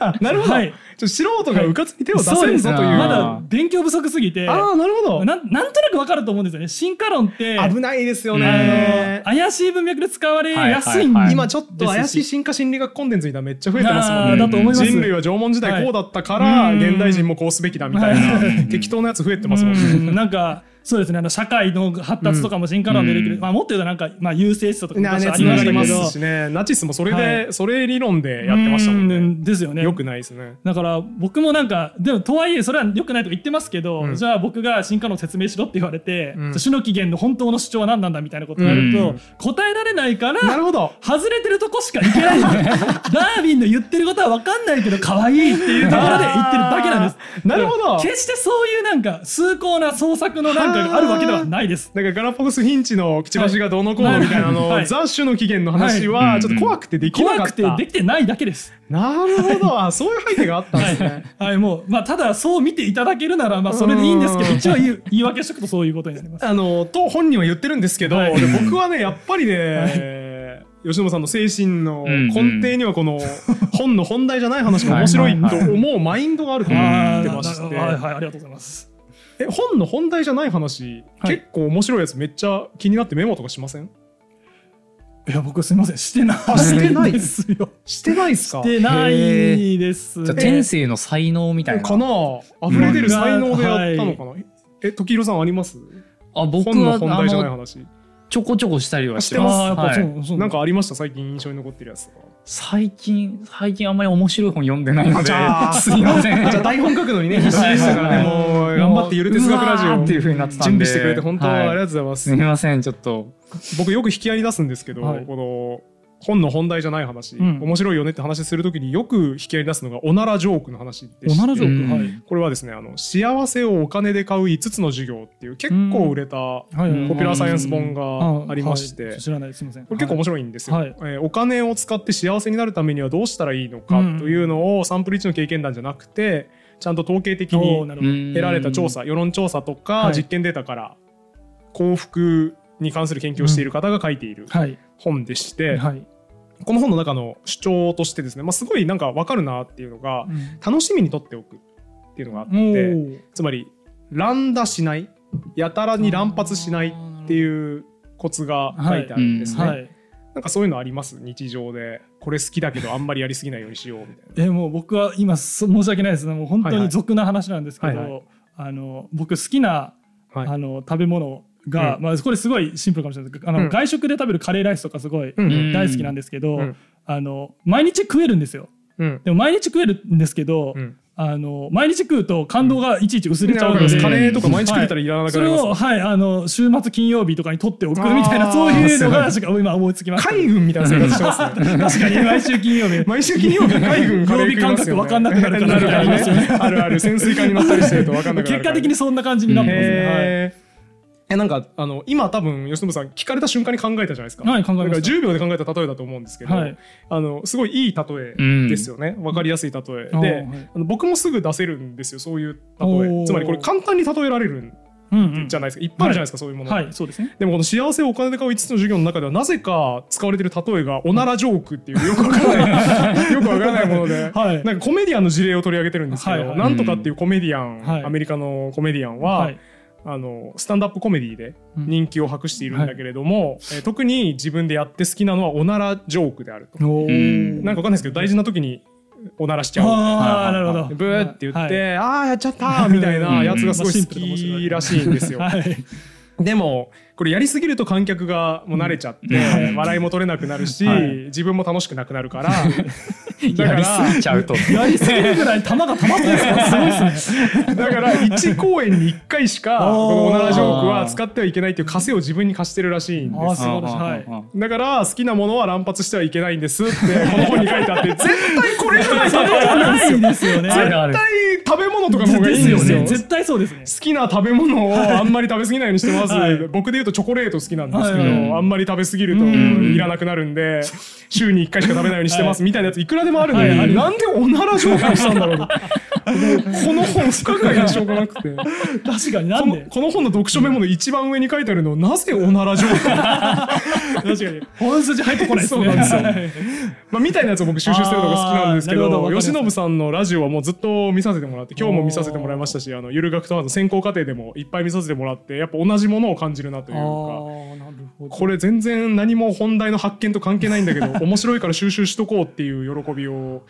あなるほど、はい。ちょ素人がうかつに手を出せんぞという。まだ勉強不足すぎて。ああなるほど。なんなんとなくわかると思うんですよね。進化論って危ないですよあねの怪しい文脈で使われやすいんはいはいはい。今ちょっと怪しい進化心理学コンテンツみたいなのめっちゃ増えてますもんあねーだと思います。人類は縄文時代こうだったから、はい現代人もこうすべきだみたいな、適当なやつ増えてますもんね、うん。なんかそうですね。あの社会の発達とかも進化論でできる、うん。まあ、もっと言うとなんか、まあ、優勢思想とかありましたけどすしね。ナチスもそれで、はいそれ理論でやってましたもんね。うんですよね。よくないですね。だから僕もなんかでもとはいえそれは良くないとか言ってますけど、うん。じゃあ僕が進化論説明しろって言われて、うん。種の起源の本当の主張は何なんだみたいなことになると、うん。答えられないからなるほど。外れてるとこしかいけないダ ーウィンの言ってることは分かんないけど可愛いっていうところで言ってるだけなんです。なるほど。決してそういうなんか崇高な創作のなんかがあるわけではないです。だからガラパゴスヒンチのくちばしがどうのこうのみたいなの、はい。ザ・種の起源の話ははいちょっと怖くてできなか怖くった、てできてないだけです。なるほど。あそういう背景があったんですね。はい、もう、まあ、ただそう見ていただけるなら、まあ、それでいいんですけど、うん。一応言い訳しとくとそういうことになります。あのと本人は言ってるんですけど、僕はねやっぱりね、吉野さんの精神の根底にはこの 本の本題じゃない話が面白いと思うマインドがあると思ってまして。はい、はい、ありがとうございます。え本の本題じゃない話、はい。結構面白いやつめっちゃ気になってメモとかしません？いや、僕すみません、してない。あしてない。ですよ。してないっすか？してないです。じゃあ天性の才能みたいな。かな？溢れ出る才能でやったのかな、え時宏さんあります？あ僕本のはあ本題じゃないの話ちょこちょこしたりはしてます。ああ、やっぱはい。そう、そう。なんかありました？最近印象に残ってるやつとか最近最近あんまり面白い本読んでないので すいません。じゃあ台本書くのにね必死でしたからね。もう頑張ってゆる哲学ラジオ。っていう風になってた準備してくれて本当はありがとうはいございます、すみませんちょっと。僕よく引き合いに出すんですけど、はい。この本の本題じゃない話、うん。面白いよねって話するときによく引き合いに出すのがおならジョークの話でして。おならジョーク、うん。はい。これはですねあの幸せをお金で買う5つの授業っていう結構売れたポピュラーサイエンス本がありまして、はい。知らない。すみません。これ結構面白いんですよ、はい。えーお金を使って幸せになるためにはどうしたらいいのかうんというのをサンプル1の経験談じゃなくてちゃんと統計的に得られた調査世論調査とはい。か実験データから幸福に関する研究をしている方が書いているはい。本でして、はいこの本の中の主張としてですね、まあ、すごいなんか分かるなっていうのがうん。楽しみにとっておくっていうのがあっおてー。つまり乱打しないやたらに乱発しないっていうコツが書いてあるんですね。はい。なんかそういうのあります？日常で。これ好きだけどあんまりやりすぎないようにしようみたいな。えもう僕は今そ申し訳ないですもう本当はいはい。に俗な話なんですけど、はいはあの僕好きな、はい。あの食べ物が、うん。まあ、これすごいシンプルかもしれないです。けどあの、うん。外食で食べるカレーライスとかすごい大好きなんですけど、うん。あの毎日食えるんですよ。うん。でも毎日食えるんですけど、うん。あの毎日食うと感動がいちいち薄れちゃうので、カレーとか毎日食えたらいらなくそれなります、を、はい、あの週末金曜日とかに取っておくみたいなそういうのが今思いつきました、海軍みたいな生活してますね。確かに毎週金曜日。毎週金曜日海軍カレー。曜日感覚わかんなくなるから。みたいね。あるある。潜水艦に乗ったりしてるとわかんなくなる結果的にそんな感じになってますね、はいえなんかあの今多分吉信さん聞かれた瞬間に考えたじゃないですか。はい考えました。だから10秒で考えた例えだと思うんですけど、はい。あのすごいいい例えですよね。わ、かりやすい例え。おーで、はい。あの僕もすぐ出せるんですよそういうお例え。ー。つまりこれ簡単に例えられるんうんうんじゃないですか。いっぱいあるじゃないですか、そういうもの。はいそうですね。でもこの幸せをお金で買う5つの授業の中ではなぜか使われてる例えがおならジョークっていうよくわからない よくわからないもので、はい。なんかコメディアンの事例を取り上げてるんですけど、はい。はいなんとかっていうコメディアン、はい。アメリカのコメディアンは、はいあのスタンダップコメディでうん。人気を博しているんだけれども、えー特に自分でやって好きなのはおならジョークであると。なんかわかんないですけど大事な時におならしちゃう。ああなるほど。ブーって言って、はい。ああやっちゃったーみたいなやつがすごい好きらしいん。ですよ。はいでもこれやりすぎると観客がもう慣れちゃって、うん。笑いも取れなくなるし、はい。自分も楽しくなくなるから。やりすぎちゃうと。やりすぎるぐらい球が溜まってるんですごいですね。だから1公演に1回しかこのおならジョークは使ってはいけないっていう枷を自分に課してるらしいんです。だ。から好きなものは乱発してはいけないんですってこの本に書いてあって絶対これじゃないですよ。ね絶対食べ物とかの方がいいんですよね。絶対そうですね。好きな食べ物をあんまり食べ過ぎないようにしてます、はい。僕で言うとチョコレート好きなんですけど、はいはい。あんまり食べ過ぎるとうん。いらなくなるんで週に1回しか食べないようにしてます、みたいなやついくらでもあるのに、はいはい。なんでおなら紹介したんだろうとこの本不可解でしょうがなくて。確かになんで？この本の読書メモの一番上に書いてあるのなぜおならジョーク、確かに。本筋入ってこないですね。そうなんですよ。はいまあ、みたいなやつを僕収集してるのが好きなんですけどど吉信さんのラジオはもうずっと見させてもらって今日も見させてもらいましたしあのゆる学との専攻課程でもいっぱい見させてもらってやっぱ同じものを感じるなというあか。これ全然何も本題の発見と関係ないんだけど面白いから収集しとこうっていう喜びを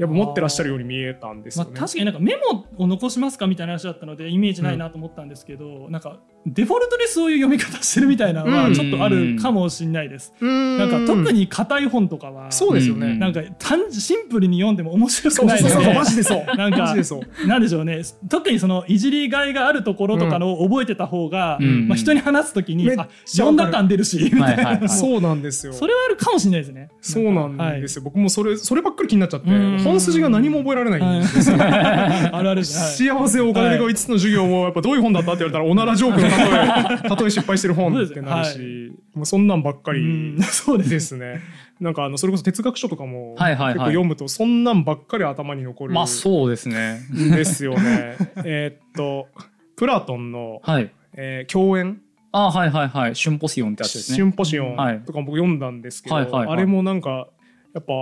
やっぱ持ってらっしゃるように見えたんですまあ、確かになんかメモを残しますかみたいな話だったのでイメージないなと思ったんですけど、なんかデフォルトでそういう読み方してるみたいなのうんはちょっとあるかもしれないです。ななんか特に硬い本とかはそうですよね。うんなんか単シンプルに読んでも面白くそうそうそうないのでマジでそう。なんかマジでそう。なんでしょうね特にそのいじりがいがあるところとかのを覚えてた方が、うんまあ、人に話すときに、めっちゃあ読んだ感出るしみたいな、はいはいはいそうなんですよ。それはあるかもしれないですね。そうなんですよ。僕もそれそればっかり気になっちゃってうん本筋が何も覚えられないんですよ。あるある幸せをお金で買う5つの授業もやっぱどういう本だったって言われたらおならジョークの例え 失敗してる本ってなるし、もうそんなんばっかうりん そうですね。なんかあのそれこそ哲学書とかも結構読むとそんなんばっかり頭に残るまあそうですね。んですよね。えーっとプラトンの、はい。えー教演あはいはいはい。シュンポシオンってやつですね。シュンポシオンはいとかも僕読んだんですけど、あれもなんかやっぱ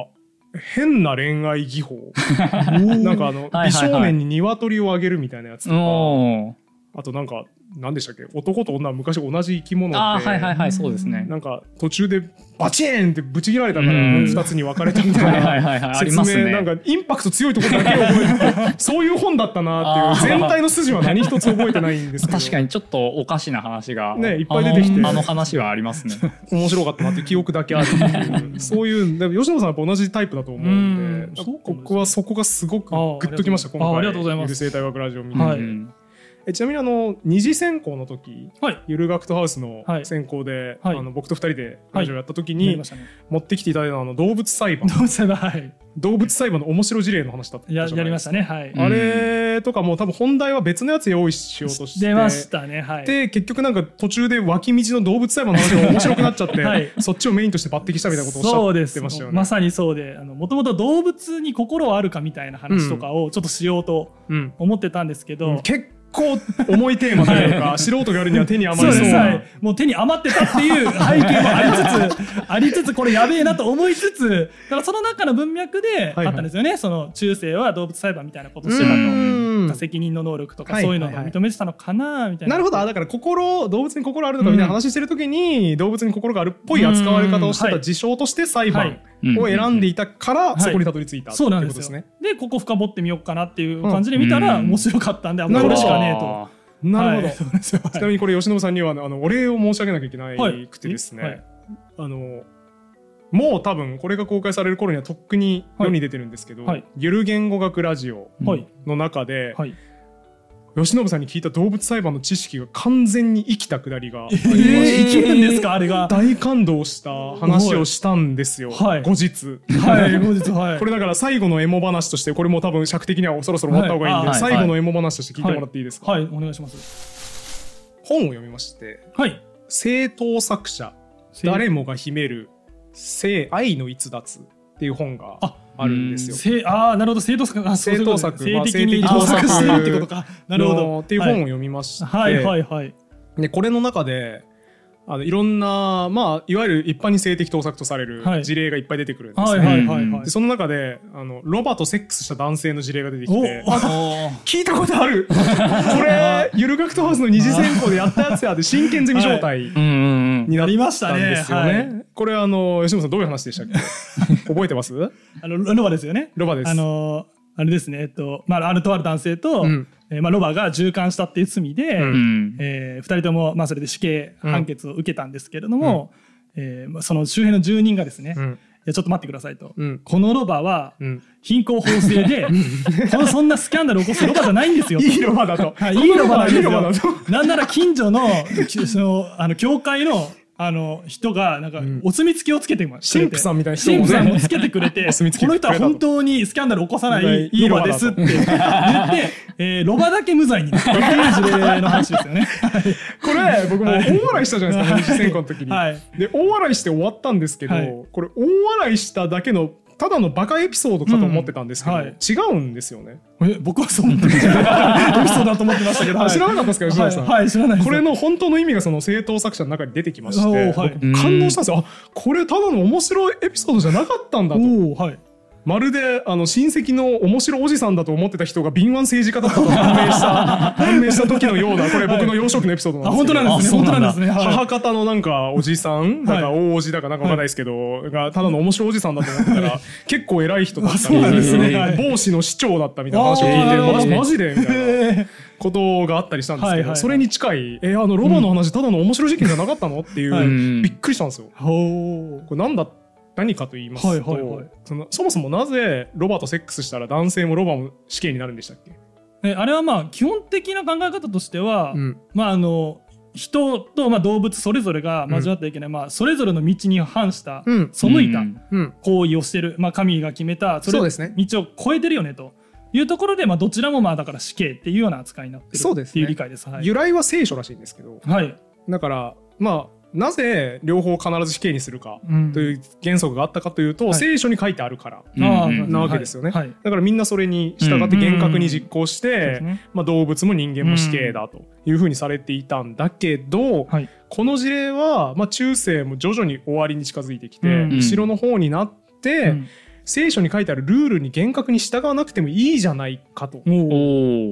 変な恋愛技法なんかあの、美少年に鶏をあげるみたいなやつとか、あとなんか何でしたっけ？男と女は昔同じ生き物であーはいはいはいそうですね。なんか途中でバチーンってぶち切られたからうん。2つに分かれたみたはいないはいはい。あり説。明なんかインパクト強いところだけ覚えてそういう本だったなっていう全体の筋は何一つ覚えてないんですけど。確かにちょっとおかしな話が、ねいっぱい出てきて。あの話はありますね。面白かったなって記憶だけあるっていう。そういうでも吉野さんはやっぱ同じタイプだと思うんで僕はそこがすごくグッときました今回ありがとうございます。ゆる生態学ラジオ見て。て、はい。うんえちなみにあの二次選考の時はい。ゆる学徒ハウスのはい。選考で、はい。あの僕と二人でラジオやった時にやりましたね。持ってきていただいたあの動物裁判。どうせばはい。動物裁判の面白事例の話だったややりましたね。はい。うんあれとかも多分本題は別のやつ用意しようとして出ましたね。はい。で結局なんか途中で脇道の動物裁判の話が面白くなっちゃって、はい。そっちをメインとして抜擢したみたいなことをおっしゃっそうですてましたよね。まさにそうでもともと動物に心はあるかみたいな話とかをちょっとしようとうん。思ってたんですけど、結構重いテーマというか素人がやるには手に余りそうはい、もう手に余ってたっていう背景もありつつありつつこれやべえなと思いつつだからその中の文脈ではいあったんですよね、その中世は動物裁判みたいなことをしてたと。うん。責任の能力とかはい。そういうのをはいはい。認めてたのかなみたいな。なるほど。あだから心動物に心あるのかみたいな話してる時に、動物に心があるっぽい扱われ方をしてうん。はい。た事象として裁判。うんを選んでいたから、いそこにたどり着いたってそうなんことですね。でここ深掘ってみようかなっていう感じで見たらうん。面白かったんで、あこれしかねえと。なるほど、ちなみにこれ吉野さんにはあのお礼を申し上げなきゃいけなはいくてですね、はい。あのもう多分これが公開される頃にはとっくに世に出てるんですけど、はい。ゆる言語学ラジオはい。の中で、はい吉信さんに聞いた動物裁判の知識が完全に生きたくだりがありまえして、ー、いけるんですか？あれが。大感動した話をしたんですよ、はい。後日。はい後日はい。これだから最後のエモ話としてこれも多分尺的にはそろそろ終わった方がいいんで、はい。あ最後のエモ話として聞いてもらっていいですか、はい。お願いします。本を読みましてはい。正当作者誰もが秘める性愛の逸脱っていう本がああるんですよ。せああなるほど。正当作あ正当作性的にまあ盗作してるってことか。なるほのどっていう本を読みまして、はいはいはい。でこれの中であのいろんな、まあ、いわゆる一般に性的盗作とされるはい。事例がいっぱい出てくるんですね。はいはいはいはい。でその中であのロバとセックスした男性の事例が出てきておあ聞いたことある。これゆる学徒ハウスの二次選考でやったやつやで真剣ゼミ状態うんうんうんになっありましたんですよはね。これあの吉本さんどういう話でしたっけ？覚えてます？あのロバですよね。ロバです。あのあれですねえっとまああるとある男性と、うん。えーまあロバが従艦したっていう罪で、うん。うん。えー、2人とも、まあ、それで死刑判決を受けたんですけれども、えーまあ、その周辺の住人がですね、いうん。やちょっと待ってくださいと、うん。このロバはうん。貧困法制で このそんなスキャンダルを起こすロバじゃないんですよ。と いいロバだと。はい、いいロバなんですよ。と。なんなら近所のきそのあの教会のあの人がなんかん。お墨付きをつけてくれて。神父さんみたいな人神もね。父さんもつけてくれてこの人は本当にスキャンダル起こさないいいロバですって言って、えーロバだけ無罪に事例の話ですよね。これ僕も大笑いしたじゃないですか、二次選考の時に。はい。で大笑いして終わったんですけど、はい。これ大笑いしただけのただのバカエピソードかと思ってたんですけど、うんはい違うんですよね。え僕はそう思って。エピソードだと思ってましたけど、はい知らなかったですか吉野さん。はい、はい知らないこれの本当の意味がその正当作者の中に出てきまして、感動したんですよ。あこれただの面白いエピソードじゃなかったんだと。まるであの親戚の面白おじさんだと思ってた人が敏腕政治家だったと判明した 判明した時のようなこれ僕の幼少期のエピソードなんあですけど。本当なんですね。あそうなんだ本当なんですね。はい。母方のなんかおじさんだかはい大おじだかなんかわかんないですけど、がただの面白いおじさんだと思ってたら結構偉い人だったあそうなんですね。はい。某市の市長だったみたいな話を聞いてマジでみたいなえことがあったりしたんですけど、はいはいそれに近いえあのロバの話ただの面白い事件じゃなかったのっていう、はいびっくりしたんですよ。これなんだ何かと言いますと、はいはいはい。そのそもそもなぜロバとセックスしたら男性もロバも死刑になるんでしたっけ、うえあれはまあ基本的な考え方としては、うん。まああの人とまあ動物それぞれが交わってはいけない、まあそれぞれの道に反した、うん。背いたうん。うん、行為をしてる、まあ神が決めたそれ道を越えてるよねと。いうところで、まあどちらもまあだから死刑っていうような扱いになってるそうですね。っていう理解です。はい。由来は聖書らしいんですけど。はい。だからまあなぜ両方必ず死刑にするかうん。という原則があったかというと、はい。聖書に書いてあるからなわけですよね。はい。はい。だからみんなそれに従って厳格に実行して、まあ、動物も人間も死刑だというふうにされていたんだけど、はい。この事例は、まあ、中世も徐々に終わりに近づいてきて、うん。後ろの方になって、うん聖書に書いてあるルールに厳格に従わなくてもいいじゃないかと。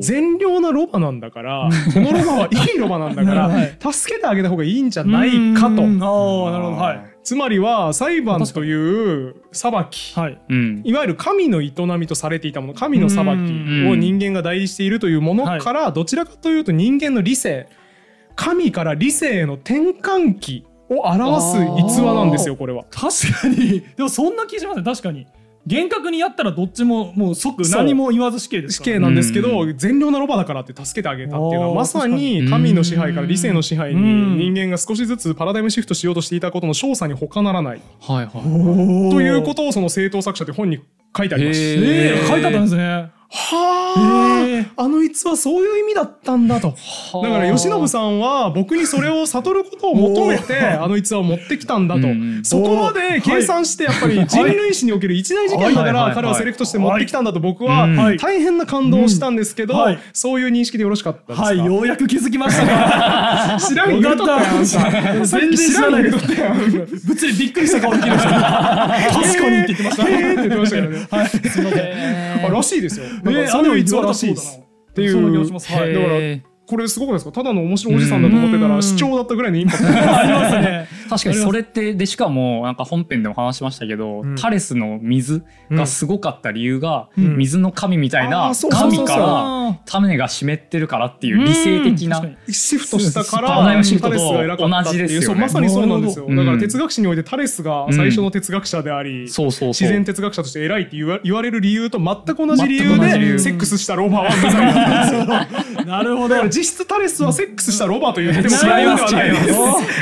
善良なロバなんだから、このロバはいいロバなんだかはらい、助けてあげた方がいいんじゃないかと。なるほど。はい。つまりは裁判という裁き、はい。うんいわゆる神の営みとされていたもの神の裁きを人間が代理しているというものからどちらかというと人間の理性神から理性への転換期を表す逸話なんですよこれは。確かに。でもそんな気しますね。確かに。厳格にやったらどっちももう即何も言わず死刑です死から。刑なんですけど、う善良なロバだからって助けてあげたっていうのはまさにに神の支配から理性の支配にうん。人間が少しずつパラダイムシフトしようとしていたことの勝査に他ならない。はいはいということとをその正当作者って本に書いてありましへた。えー。書いてあったんですねはあ、あの逸話そういう意味だったんだと。だから吉信さんは僕にそれを悟ることを求めてあの逸話を持ってきたんだと。うんそこまで計算してやっぱり人類史における一大事件だから彼はセレクトして持ってきたんだと僕は大変な感動をしたんですけどそういう認識でよろしかったですか？はいようやく気づきましたか 知らん言うとったやんあんた。さっき全然知らない言うとったやん 物理びっくりした顔できました。確かにって言ってましたえーって言ってましたけどね。はい。すいません。あらしいですよえーかそういう逸話らしいですっていそうだからへこれすごくないですか？ただの面白いおじさんだと思ってたうん。ら主張だったぐらいのインパクト。ありますね。ー 確かにそれってでしかもなんか本編でも話しましたけど、うん。タレスの水がすごかった理由が、うん。水の神みたいあな神から種が湿ってるからっていう理性的なシフトしたからタレスが偉かったっていう。同じですよね。そうまさにそうなんですよ。だから哲学史においてタレスが最初の哲学者であり、そうそうそう。自然哲学者として偉いって言わ言われる理由と全く同じ理由でセックスしたロバは無罪だったんですよなるほど。だから実質タレスはセックスしたロバと言っても違い。ます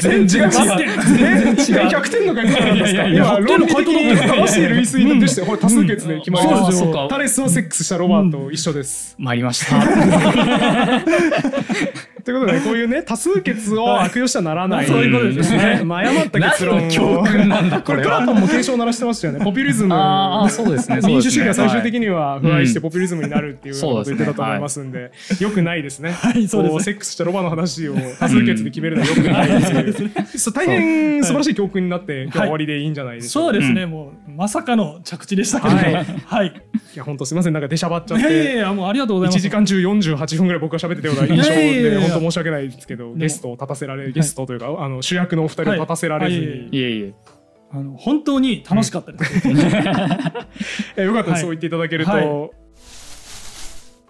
全然違う全然100点の回答なんですか論理的に正しい類推としてこれ多数決で決まりうんまタレスはセックスしたロバと一緒です参りましたということで こういうね多数決を悪用してはならない。そういうことですね。まあ誤った結論教訓なんだこれプラトンも警鐘を鳴らしてましたよねポピュリズム。ああそうですね民主主義は最終的にには腐敗してポピュリズムになるっていうようなことを言ってたと思いますんで、よくないですね。はい。そうですセックスしたロバの話を多数決で決めるのはよくないです大変素晴らしい教訓になって、今日は終わりでいいんじゃないでしょうか。そうですね、もうまさかの着地でしたけど、ははい。い、いや本当すみません。なんか出しゃばっちゃっいやいやいて。やもうありがとうございま1す。時間中48分ぐらい僕が喋ってたような印象でや本当申し訳ないですけどゲストを立たせられゲストというかあの主役のお二人を立たせられずに。いえいえ。あの本当に楽しかったです。えよかったではい。すそう言っていただけるはと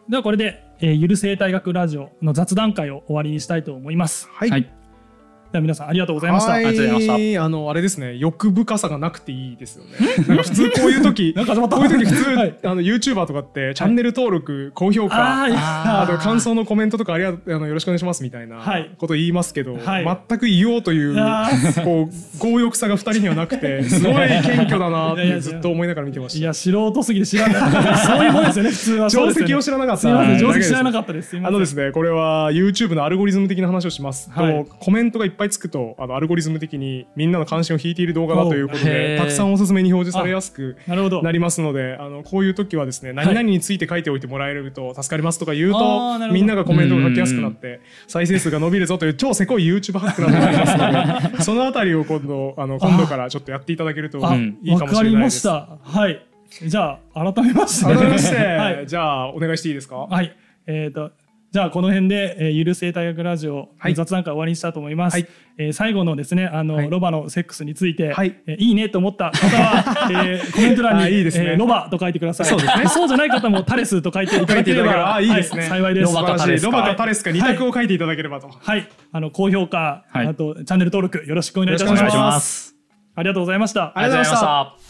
ではこれで、えーゆる生態学ラジオの雑談会を終わりにしたいと思います。はい。はいでは皆さんありがとうございました。はい。ありがとうございまあのあれですね。欲深さがなくていいですよね。なんか普通こういう時 なんかこういう時普通、はい。あの YouTuber とかってチャンネル登録高評価あと感想のコメントとかありがあのよろしくお願いしますみたいなはい。こと言いますけど、はい。全く言おうというこう強欲さが2人にはなくて すごい謙虚だなってずっと思いながら見てました。いや素人すぎて知らない。そういうもんですよね普通は。定石を知らなかった。すみません定石知らなかったです。あのですね、これは YouTube のアルゴリズム的な話をしますと、はい。コメントがいっぱいつくとあのアルゴリズム的にみんなの関心を引いている動画だということでたくさんおすすめに表示されやすくなるほど。なりますのであのこういう時はですね何々について書いておいてもらえると助かりますとか言うとみんながコメントが書きやすくなって再生数が伸びるぞという超せこい YouTube ハックなどがありますので そのあたりを今度あの今度からちょっとやっていただけるとあ、いいかもしれないです。ました。はい。じゃあ改めまして。改めまして、はい。じゃあお願いしていいですか？はい。えっ、と。じゃあこの辺で、えー、ゆる生態学ラジオ、はい。雑談会終わりにしたいと思います。はい。えー最後のですねあの、はい。ロバのセックスについて、はい。えーいいねと思った方は、えーコメント欄にあいいですね。えーロバと書いてください。そうですね。そうじゃない方もタレスと書いていただければあいいですね。は幸いです。ロバかタレスかタレスか二択を書いていただければと。はい、あの高評価、はい。あとチャンネル登録よろしくお願いいたします。ありがとうございました。ありがとうございました